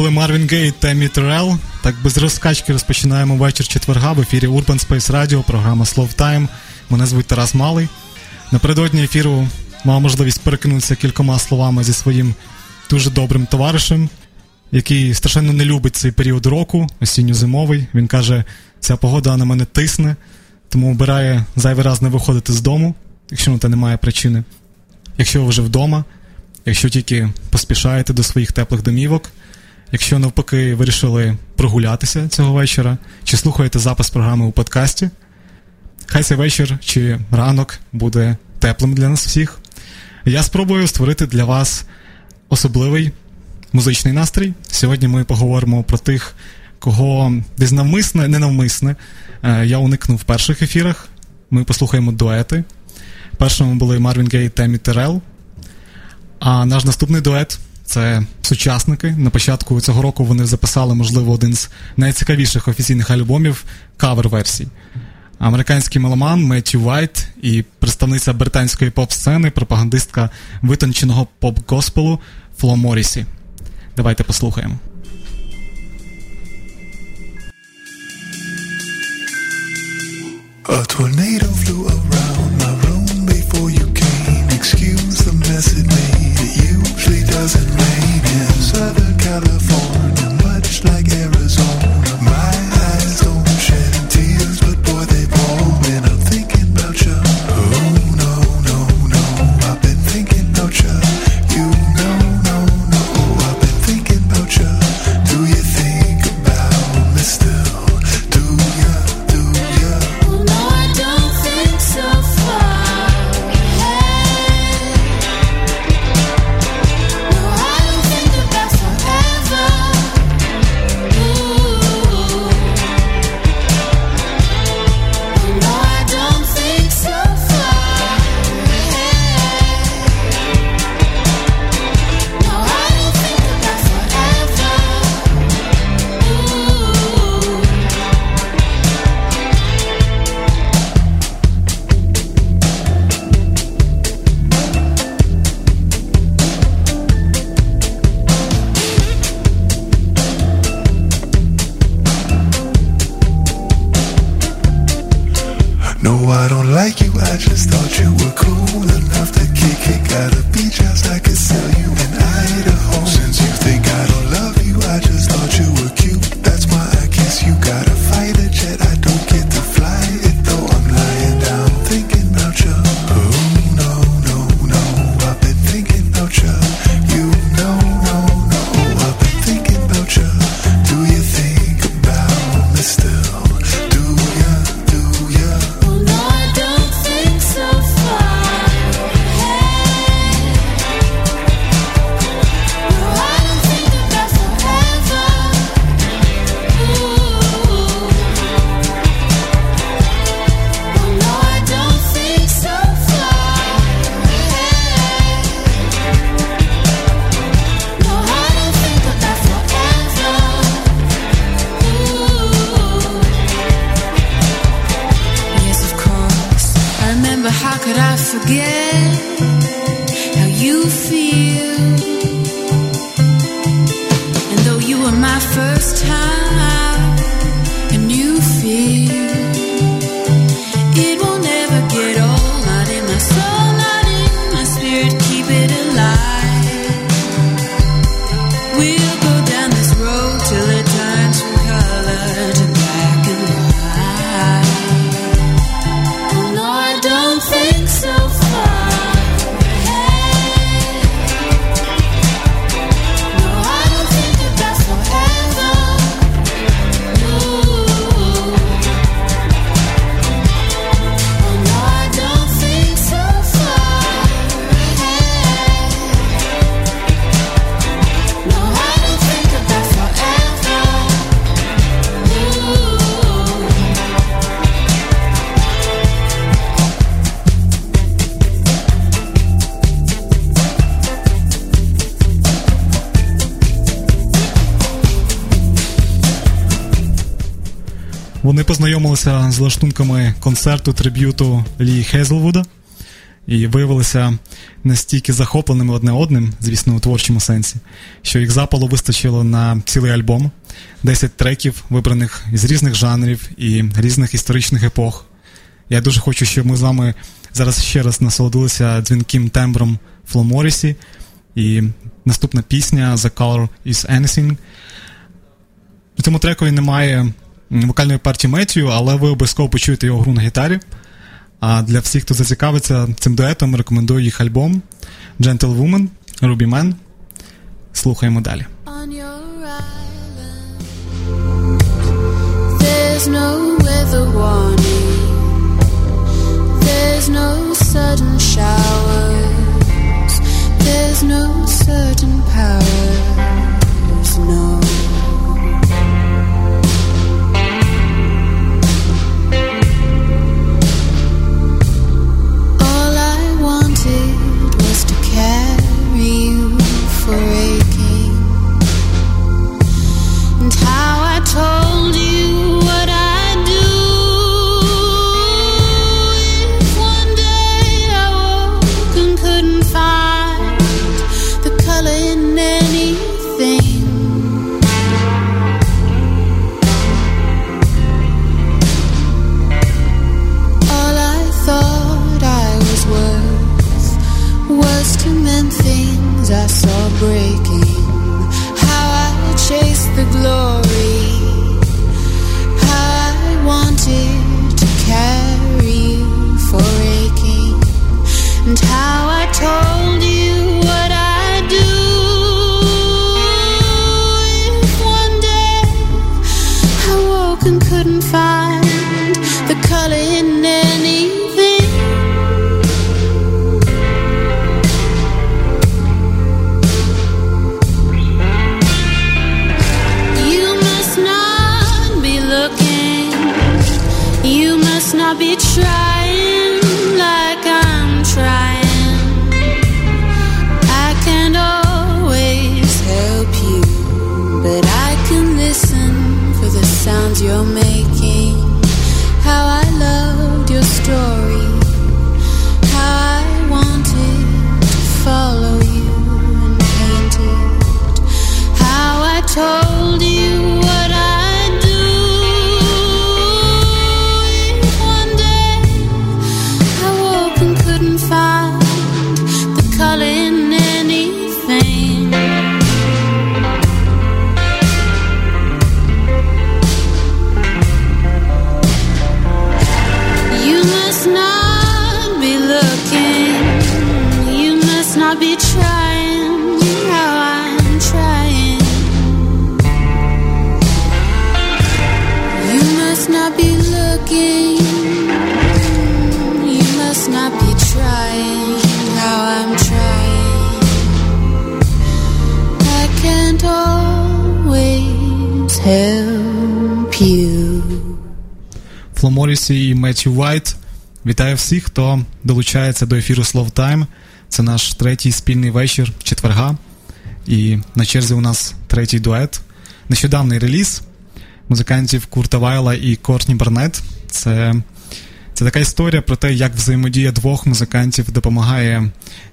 Були Марвін Гей та Мі Терел. Так без розкачки розпочинаємо вечір четверга в ефірі Urban Space Radio, програма Slow Time. Мене звуть Тарас Малий. Напередодні ефіру мав можливість перекинутися кількома словами зі своїм дуже добрим товаришем, який страшенно не любить цей період року, осінньо-зимовий. Він каже, ця погода на мене тисне, тому обирає зайвий раз не виходити з дому, якщо на те немає причини. Якщо ви вже вдома, якщо тільки поспішаєте до своїх теплих домівок. Якщо навпаки вирішили прогулятися цього вечора, чи слухаєте запис програми у подкасті, хай цей вечір чи ранок буде теплим для нас всіх. Я спробую створити для вас особливий музичний настрій. Сьогодні ми поговоримо про тих, кого десь навмисне, ненавмисне. Е, я уникнув в перших ефірах. Ми послухаємо дуети. Першими були Марвін Гей та Таммі Террелл. А наш наступний дует це сучасники. На початку цього року вони записали, можливо, один з найцікавіших офіційних альбомів кавер-версій. Американський меломан Меттю Вайт і представниця британської поп-сцени, пропагандистка витонченого поп-госпелу Фло Морісі. Давайте послухаємо. A tornado flew around з лаштунками концерту триб'юту Лі Хезлвуда. і виявилися настільки захопленими одне одним, звісно, у творчому сенсі, що їх запалу вистачило на цілий альбом, 10 треків, вибраних із різних жанрів і різних історичних епох. Я дуже хочу, щоб ми з вами зараз ще раз насолодилися дзвінким тембром Фло Моррісі. І наступна пісня The Color is Anything. У цьому трекові немає вокальної партії Меттію, але ви обов'язково почуєте його гру на гітарі. А для всіх, хто зацікавиться цим дуетом, рекомендую їх альбом Gentle Woman, Ruby Man. Слухаємо далі. There's no sudden showers. There's no certain powers. No. Меттью Вайт. Вітаю всіх, хто долучається до ефіру Slow Time. Це наш третій спільний вечір четверга. І на черзі у нас третій дует. Нещодавний реліз музикантів Курта Вайла і Кортні Барнет. Це, це така історія про те, як взаємодія двох музикантів допомагає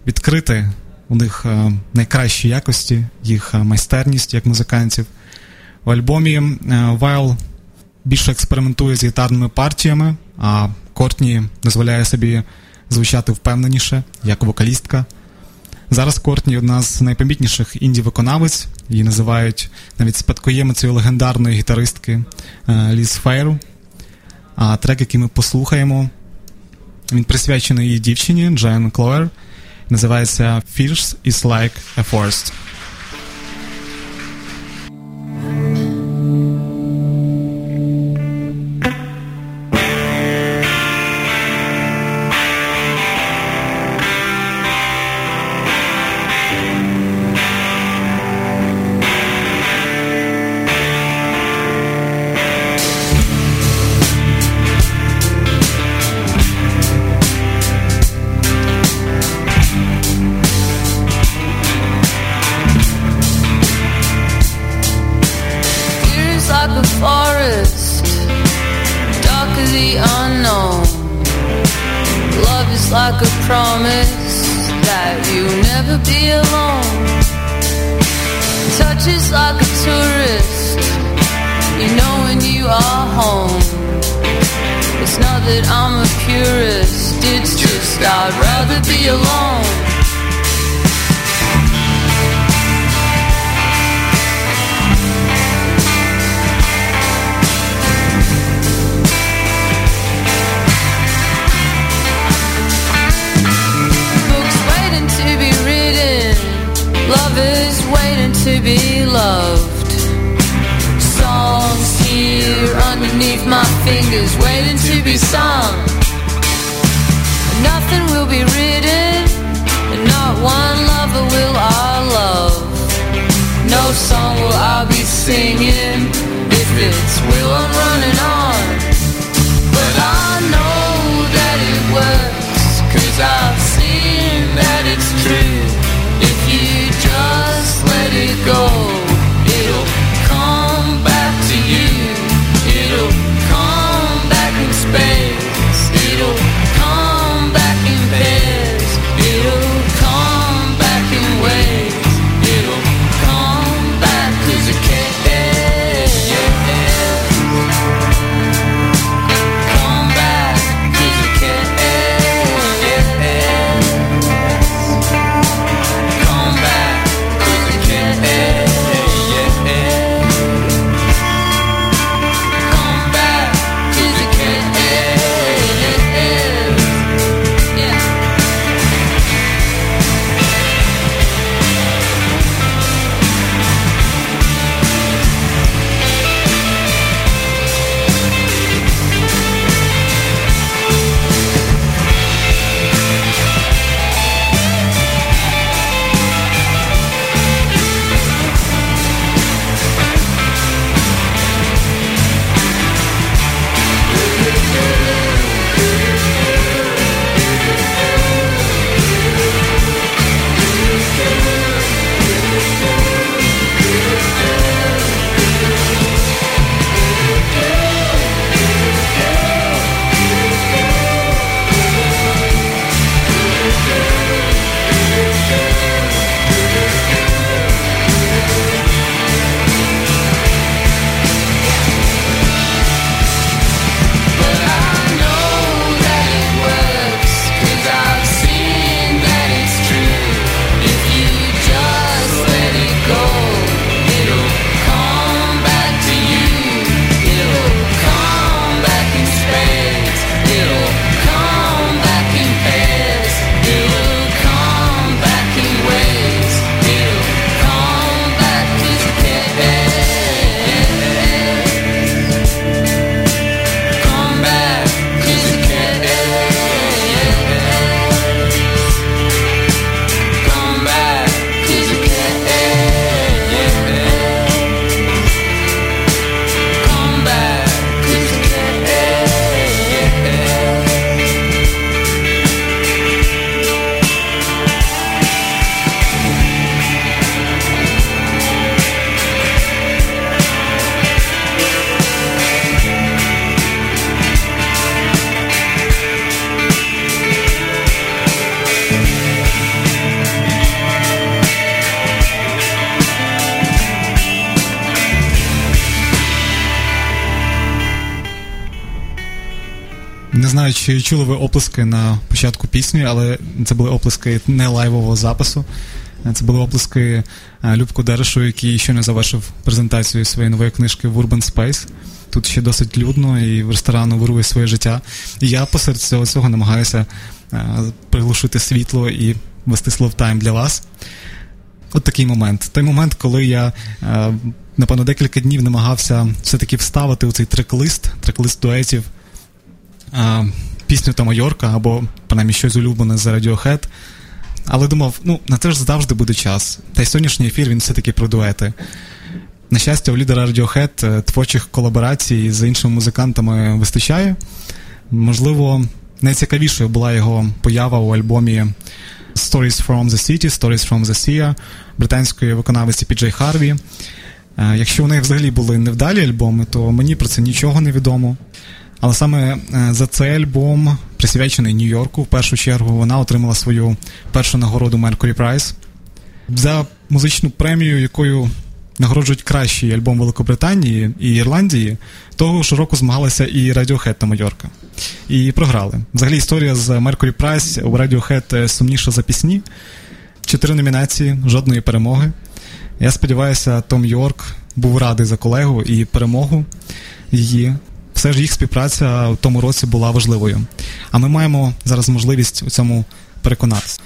відкрити у них е, найкращі якості, їх е, майстерність як музикантів. У альбомі е, Вайл більше експериментує з гітарними партіями, а Кортні дозволяє собі звучати впевненіше, як вокалістка. Зараз Кортні одна з найпомітніших інді-виконавець, її називають навіть спадкоємицею легендарної гітаристки е, Ліз Фейру. А трек, який ми послухаємо, він присвячений її дівчині Джен Клоер. Називається Fierce is like a forest. Be loved. Songs here underneath my fingers, waiting to be sung. Nothing will be written, and not one lover will I love. No song will I be singing if it's will I'm running on. But I know that it works, cause I've seen that it's true. Go, Не знаю, чи чули ви оплески на початку пісні, але це були оплески не лайвового запису. Це були оплески е, Любку Дерешу, який ще не завершив презентацію своєї нової книжки в Urban Space. Тут ще досить людно і в ресторану вирує своє життя. І я посеред цього цього намагаюся е, приглушити світло і вести слов-тайм для вас. От такий момент. Той момент, коли я, е, напевно, декілька днів намагався все-таки вставити у цей трек-лист, трек-лист дуетів а, пісню та Майорка або принаймні щось улюблене з Radiohead. Але думав, ну, на це ж завжди буде час. Та й сьогоднішній ефір він все-таки про дуети. На щастя, у лідера Radiohead е, творчих колаборацій з іншими музикантами вистачає. Можливо, найцікавішою була його поява у альбомі Stories from the City, Stories from the Sea британської виконавиці Піджей Харві. Якщо у неї взагалі були невдалі альбоми, то мені про це нічого не відомо. Але саме е, за цей альбом, присвячений Нью-Йорку, в першу чергу, вона отримала свою першу нагороду Mercury Prize за музичну премію, якою нагороджують кращий альбом Великобританії і Ірландії. Того ж року змагалися і Radiohead та Майорка. І програли. Взагалі історія з Mercury Prize у Radiohead сумніша за пісні. Чотири номінації, жодної перемоги. Я сподіваюся, Том Йорк був радий за колегу і перемогу її. Все ж їх співпраця в тому році була важливою. А ми маємо зараз можливість у цьому переконатися.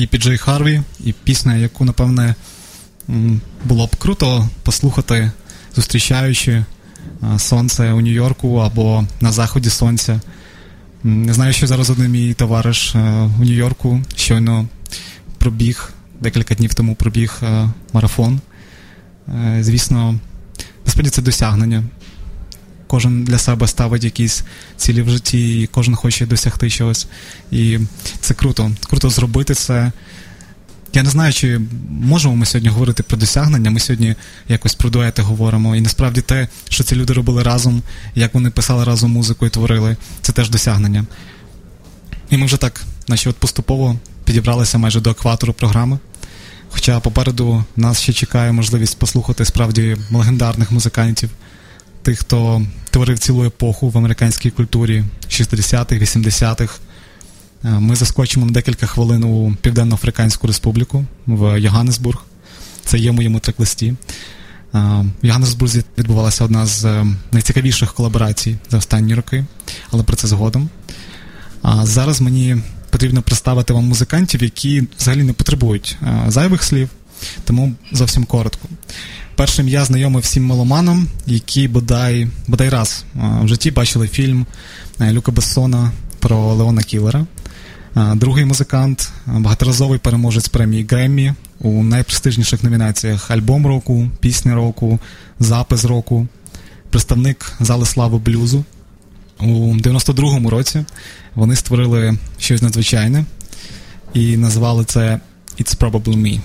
І Піджей Харві, і пісня, яку, напевне, було б круто послухати, зустрічаючи сонце у Нью-Йорку або на заході сонця. Не знаю, що зараз один мій товариш е, у Нью-Йорку щойно пробіг, декілька днів тому пробіг е, марафон. Е, Звісно, насправді це досягнення. Кожен для себе ставить якісь цілі в житті, і кожен хоче досягти чогось. І це круто. Круто зробити це. Я не знаю, чи можемо ми сьогодні говорити про досягнення. Ми сьогодні якось про дуети говоримо. І насправді те, що ці люди робили разом, як вони писали разом музику і творили, це теж досягнення. І ми вже так, наче от поступово підібралися майже до екватору програми. Хоча попереду нас ще чекає можливість послухати справді легендарних музикантів, тих, хто творив цілу епоху в американській культурі 60-х, 80-х. Е, Ми заскочимо на декілька хвилин у Південно-Африканську Республіку в Йоганнесбург. Це є моєму трек-листі. Е, В Йоганнесбурзі відбувалася одна з е, найцікавіших колаборацій за останні роки, але про це згодом. А зараз мені потрібно представити вам музикантів, які взагалі не потребують зайвих слів, тому зовсім коротко. Першим я знайомий всім меломанам, які бодай, бодай раз в житті бачили фільм е, Люка Бессона про Леона Кілера. Другий музикант, багаторазовий переможець премії Греммі у найпрестижніших номінаціях Альбом року, Пісня року, Запис року, представник зали слави блюзу. У 92-му році вони створили щось надзвичайне і назвали це It's Probably Me.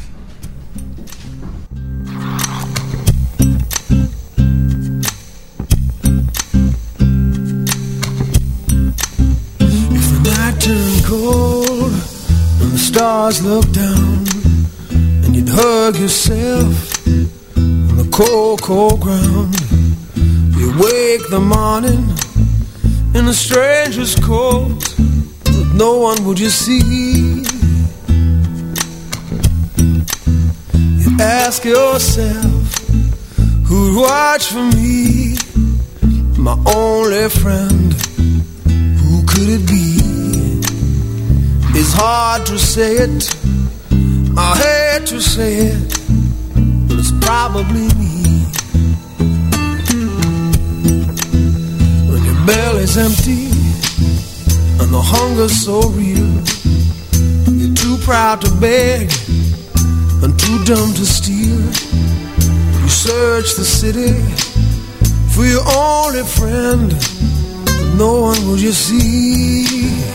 Looked down, and you'd hug yourself on the cold, cold ground, you wake the morning in a stranger's coat, but no one would you see. You ask yourself, who'd watch for me, my only friend? Who could it be? It's hard to say it. I hate to say it, but it's probably me. When your belly's empty and the hunger's so real, you're too proud to beg and too dumb to steal. You search the city for your only friend no one will you see.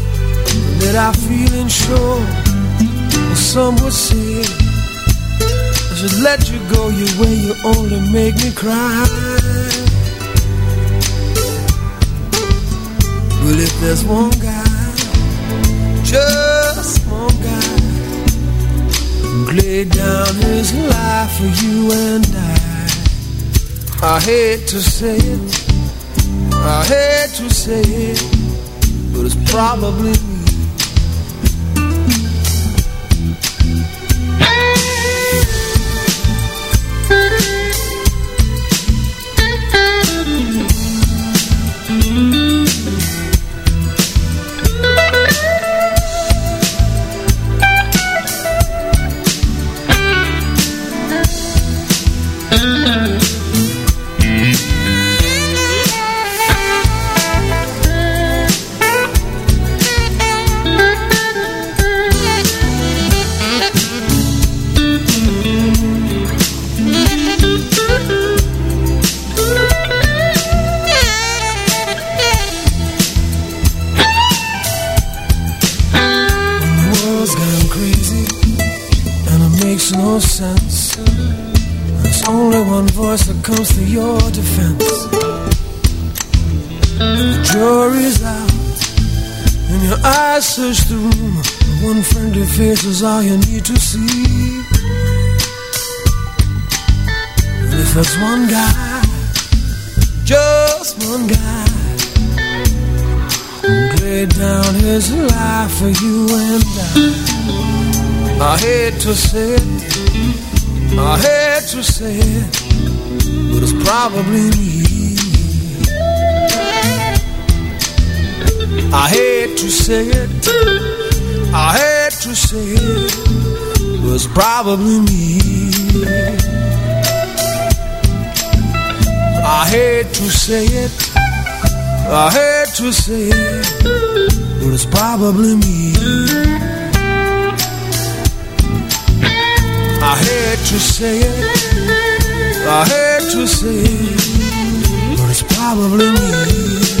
that I feel sure. Well, some would say I should let you go your way. You only make me cry. Well, if there's one guy, just one guy, who laid down his life for you and I. I hate to say it, I hate to say it, but it's probably all you need to see. And if there's one guy, just one guy laid down his life for you and I. I hate to say it, I hate to say it, but it's probably me. I hate to say it, I hate was probably me. I hate to say it, I hate to say it, but it's probably me. I hate to say it, I hate to say it, but it's probably me.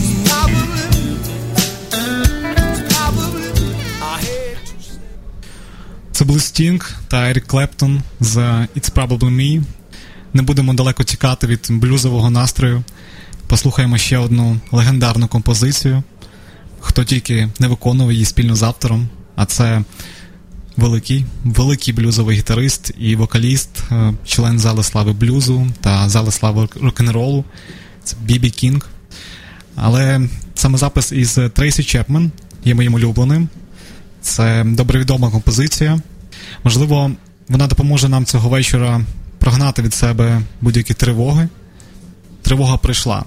Були Стінг та Ерік Клептон з It's Probably Me. Не будемо далеко тікати від блюзового настрою. Послухаємо ще одну легендарну композицію. Хто тільки не виконував її спільно з автором, а це великий, великий блюзовий гітарист і вокаліст, е, член зали слави блюзу та зали слави рок-н-ролу. Це Бібі Кінг. Але саме запис із Трейсі Чепмен є моїм улюбленим. Це добре відома композиція. Можливо, вона допоможе нам цього вечора прогнати від себе будь-які тривоги. Тривога прийшла.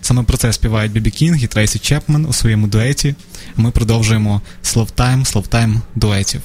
Саме про це співають Бібі Кінг і Трейсі Чепмен у своєму дуеті. Ми продовжуємо Словтайм, Словтайм дуетів.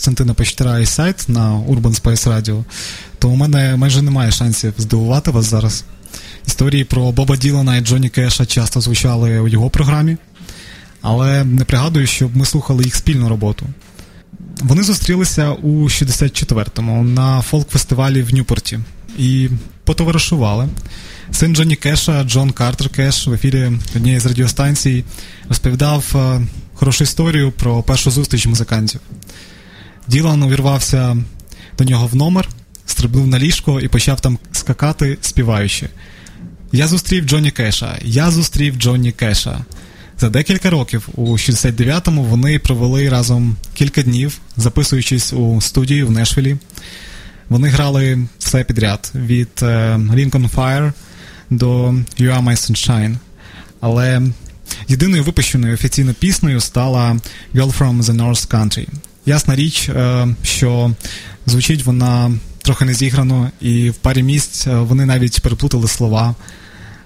Костянтина Пещтера і сайт на Urban Space Radio, то у мене майже немає шансів здивувати вас зараз. Історії про Боба Ділана і Джонні Кеша часто звучали у його програмі, але не пригадую, щоб ми слухали їх спільну роботу. Вони зустрілися у 64-му на фолк-фестивалі в Ньюпорті і потоваришували. Син Джонні Кеша, Джон Картер Кеш, в ефірі однієї з радіостанцій розповідав е, хорошу історію про першу зустріч музикантів. Ділан увірвався до нього в номер, стрибнув на ліжко і почав там скакати, співаючи. Я зустрів Джонні Кеша, я зустрів Джонні Кеша. За декілька років, у 69-му, вони провели разом кілька днів, записуючись у студії в Нешвілі. Вони грали все підряд від е, Lincoln Fire до You Are My Sunshine. Але єдиною випущеною офіційною піснею стала Girl from the North Country. Ясна річ, е, що звучить вона трохи не зіграно, і в парі місць е, вони навіть переплутали слова.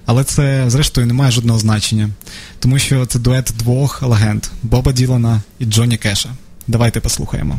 Але це, зрештою, не має жодного значення, тому що це дует двох легенд Боба Ділана і Джонні Кеша. Давайте послухаємо.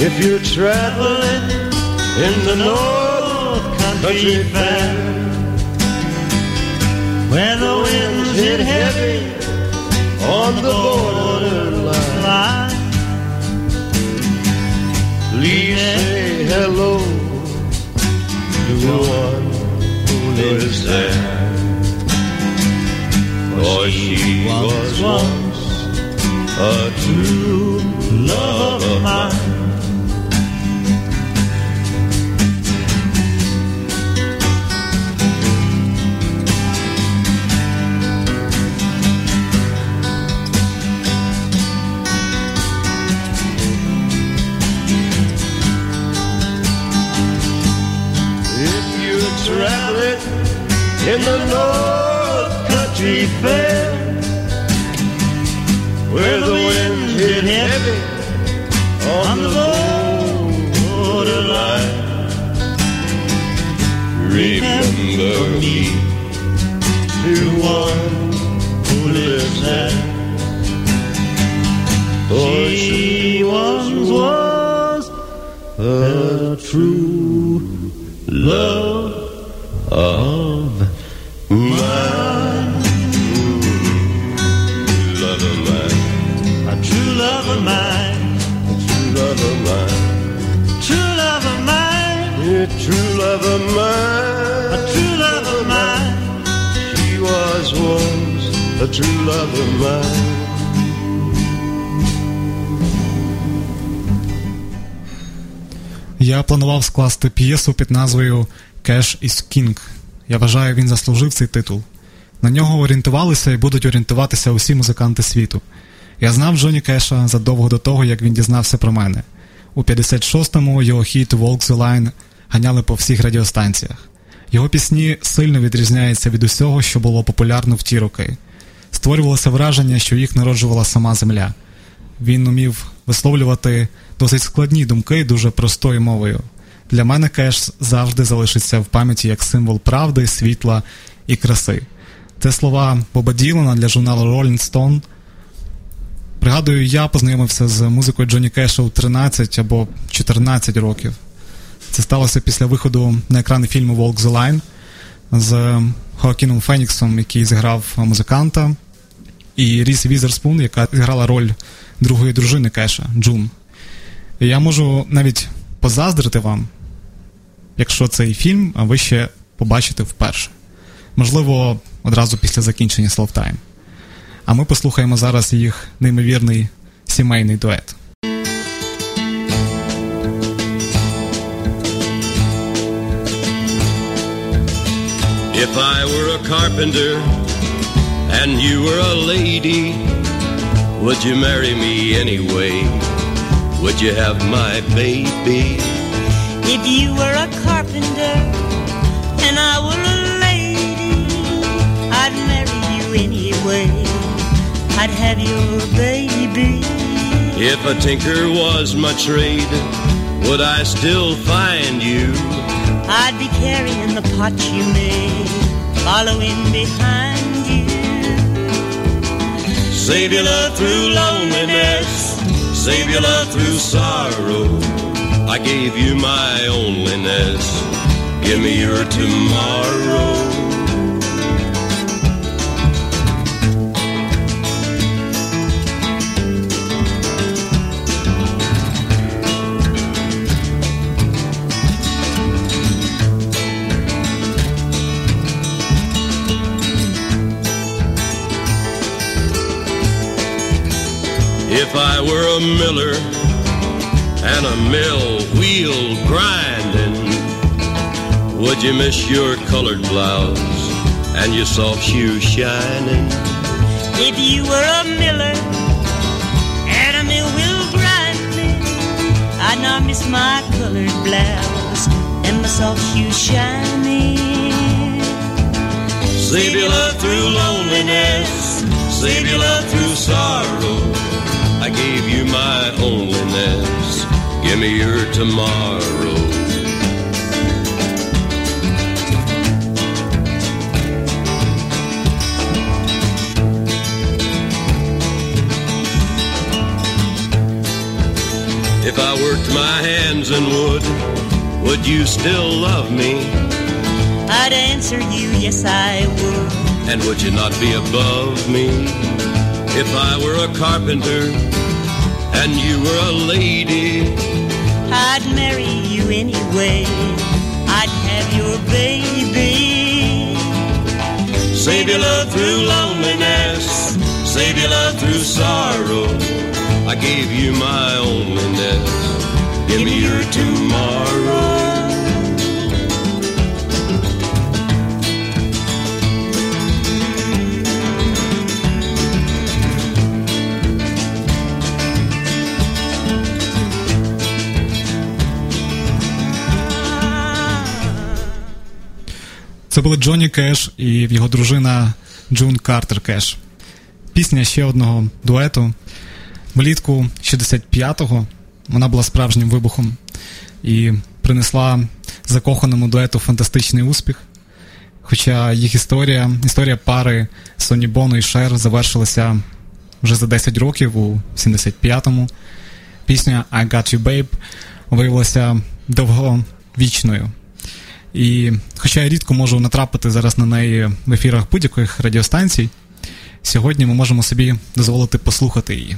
If you're traveling in the North Country Fair, Where the winds hit heavy on the borderline, line, please say hello to the one who lives there. For she was once a true love of mine. In the North Country Fair, where the winds hit heavy on the borderline, remember me to one who lives there. For she once was a true love of love of mine. A true love of mine. She was once a true love of mine. Я планував скласти п'єсу під назвою Cash is King. Я вважаю, він заслужив цей титул. На нього орієнтувалися і будуть орієнтуватися усі музиканти світу. Я знав Джоні Кеша задовго до того, як він дізнався про мене. У 56-му його хіт Walk the Line ганяли по всіх радіостанціях. Його пісні сильно відрізняються від усього, що було популярно в ті роки. Створювалося враження, що їх народжувала сама земля. Він умів висловлювати досить складні думки дуже простою мовою. Для мене кеш завжди залишиться в пам'яті як символ правди, світла і краси. Це слова Боба Ділана для журналу Rolling Stone. Пригадую, я познайомився з музикою Джоні Кеша у 13 або 14 років. Це сталося після виходу на екрани фільму Walk the Line з Хоакіном Феніксом, який зіграв музиканта, і Ріс Візерспун, яка зіграла роль другої дружини Кеша Джун. І я можу навіть позаздрити вам, якщо цей фільм ви ще побачите вперше. Можливо, одразу після закінчення Time. А ми послухаємо зараз їх неймовірний сімейний дует. If I were a carpenter and you were a lady, would you marry me anyway? Would you have my baby? If you were a carpenter and I were a lady, I'd marry you anyway. I'd have your baby. If a tinker was my trade, would I still find you? I'd be carrying the pot you made, following behind you. Save your love through loneliness, save your love through sorrow. I gave you my onlyness, give me your tomorrow. If I were a miller and a mill wheel grinding, would you miss your colored blouse and your soft shoes shining? If you were a miller and a mill wheel grinding, I'd not miss my colored blouse and my soft shoes shining. Save your love through loneliness, save your love through sorrow. I gave you my onlyness, give me your tomorrow. If I worked my hands in wood, would you still love me? I'd answer you, yes, I would. And would you not be above me? If I were a carpenter and you were a lady, I'd marry you anyway. I'd have your baby. save your love through loneliness, save your love through sorrow. I gave you my onlyness, give me your tomorrow. Це були Джонні Кеш і його дружина Джун Картер Кеш. Пісня ще одного дуету. Влітку 65-го вона була справжнім вибухом і принесла закоханому дуету фантастичний успіх. Хоча їх історія, історія пари Соні Боно і Шер завершилася вже за 10 років у 75-му. Пісня I Got You Babe виявилася довговічною. І хоча я рідко можу натрапити зараз на неї в ефірах будь-яких радіостанцій, сьогодні ми можемо собі дозволити послухати її.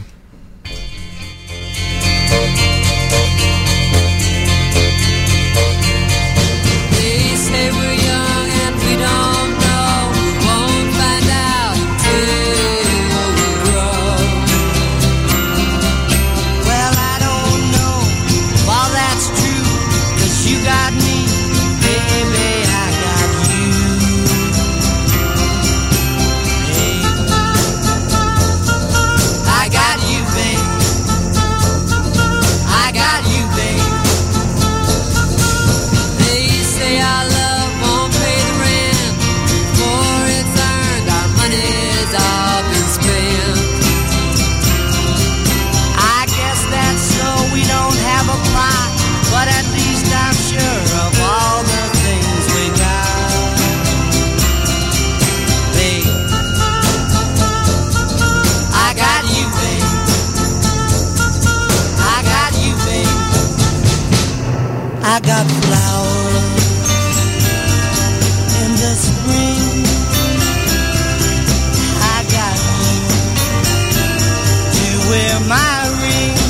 Wear my ring.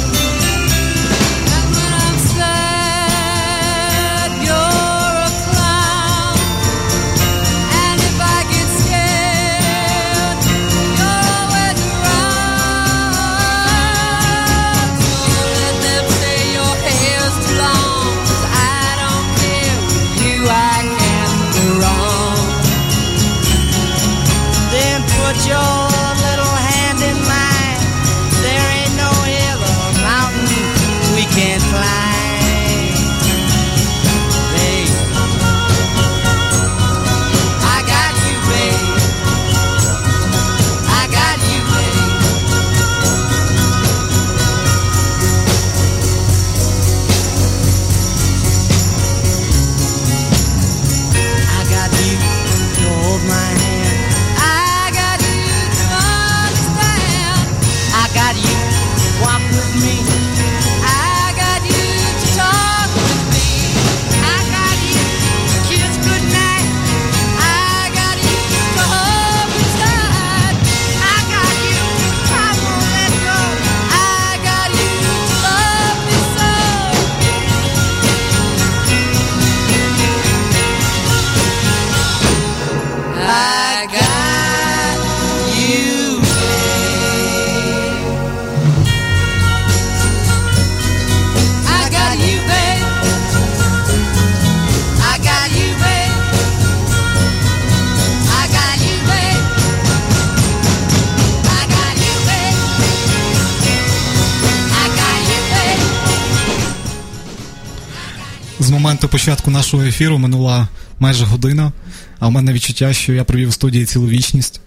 З моменту початку нашого ефіру минула майже година, а в мене відчуття, що я провів у студії цілу вічність.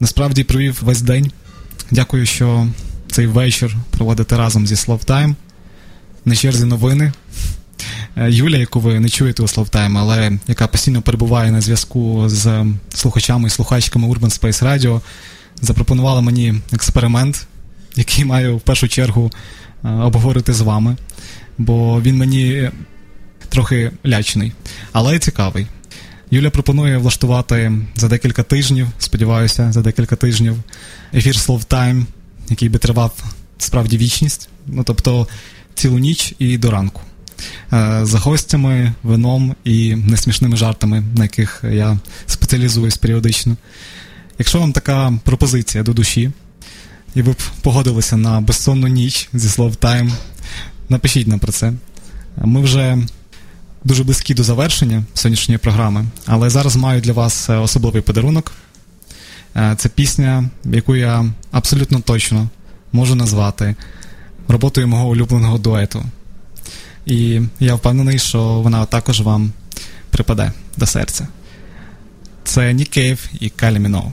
Насправді провів весь день. Дякую, що цей вечір проводите разом зі Словтайм. На черзі новини. Е, Юля, яку ви не чуєте у Словтайм, але яка постійно перебуває на зв'язку з слухачами і слухачками Urban Space Radio, запропонувала мені експеримент, який маю в першу чергу е, обговорити з вами, бо він мені трохи лячний, але цікавий. Юля пропонує влаштувати за декілька тижнів, сподіваюся, за декілька тижнів ефір Slow Time, який би тривав справді вічність, ну тобто цілу ніч і до ранку. Е, За гостями, вином і несмішними жартами, на яких я спеціалізуюсь періодично. Якщо вам така пропозиція до душі, і ви б погодилися на безсонну ніч зі Slow Time, напишіть нам про це. Ми вже дуже близькі до завершення сьогоднішньої програми, але зараз маю для вас е, особливий подарунок. Е, Це пісня, яку я абсолютно точно можу назвати роботою мого улюбленого дуету. І я впевнений, що вона також вам припаде до серця. Це Нік Кейв і Калі Міноу.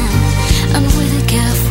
careful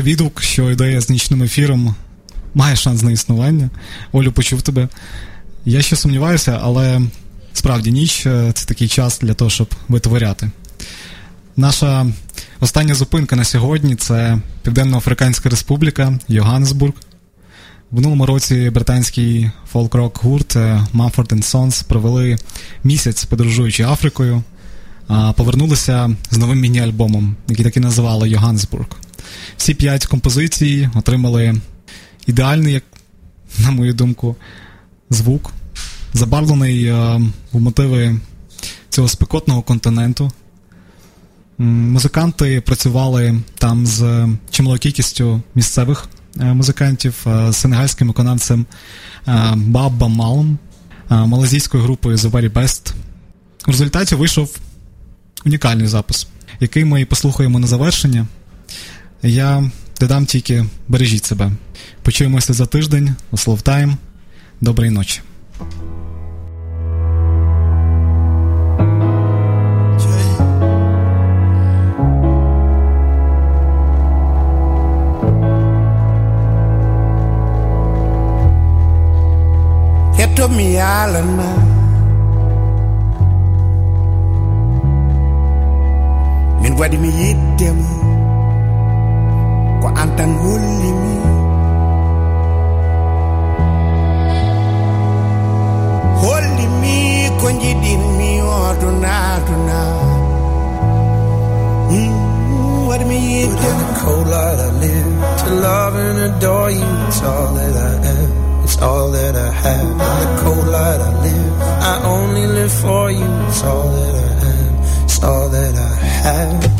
Перший відгук, що ідея з нічним ефіром має шанс на існування. Олю, почув тебе. Я ще сумніваюся, але справді ніч е, це такий час для того, щоб витворяти. Наша остання зупинка на сьогодні це Південно-Африканська Республіка, Йоганнесбург. В минулому році британський фолк-рок гурт е, Mumford Sons провели місяць подорожуючи Африкою, а повернулися з новим міні-альбомом, який так і називали Йоганнесбург. Всі п'ять композицій отримали ідеальний, як на мою думку, звук, забарвлений е, в мотиви цього спекотного континенту. Музиканти працювали там з чималою кількістю місцевих е, музикантів, е, з сенегальським виконавцем Бабба Малом, малазійською групою The Very Best. У результаті вийшов унікальний запис, який ми послухаємо на завершення. Я додам тільки бережіть себе. Почуємося за тиждень у Slow Доброї ночі. Get to me island now. Min waɗi mi yiddema ko an tan holli mi holli mi ko jiɗinmi oduna oh, aduna hmm, waɗi mi yiddema In the cold light I live to love and adore you. It's all that I am. It's all that I have. In the cold light I live. I only live for you. It's all that I am. It's all that I have.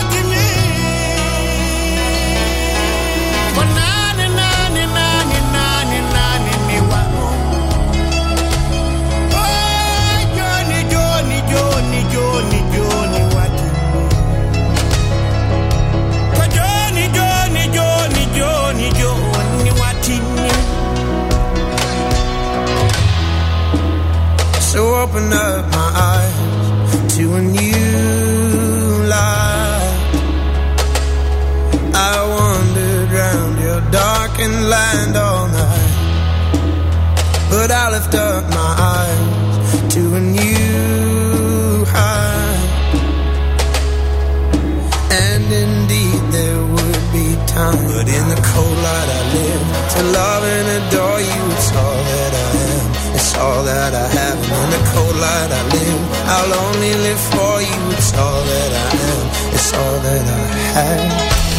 opened up my eyes to a new life. I wandered round your darkened land all night, but I lift up my eyes to a new high. And indeed, there would be time, but in the cold light I live to love and adore you. It's all that I am, it's all that I have. In the cold light I live, I'll only live for you. It's all that I am, it's all that I have.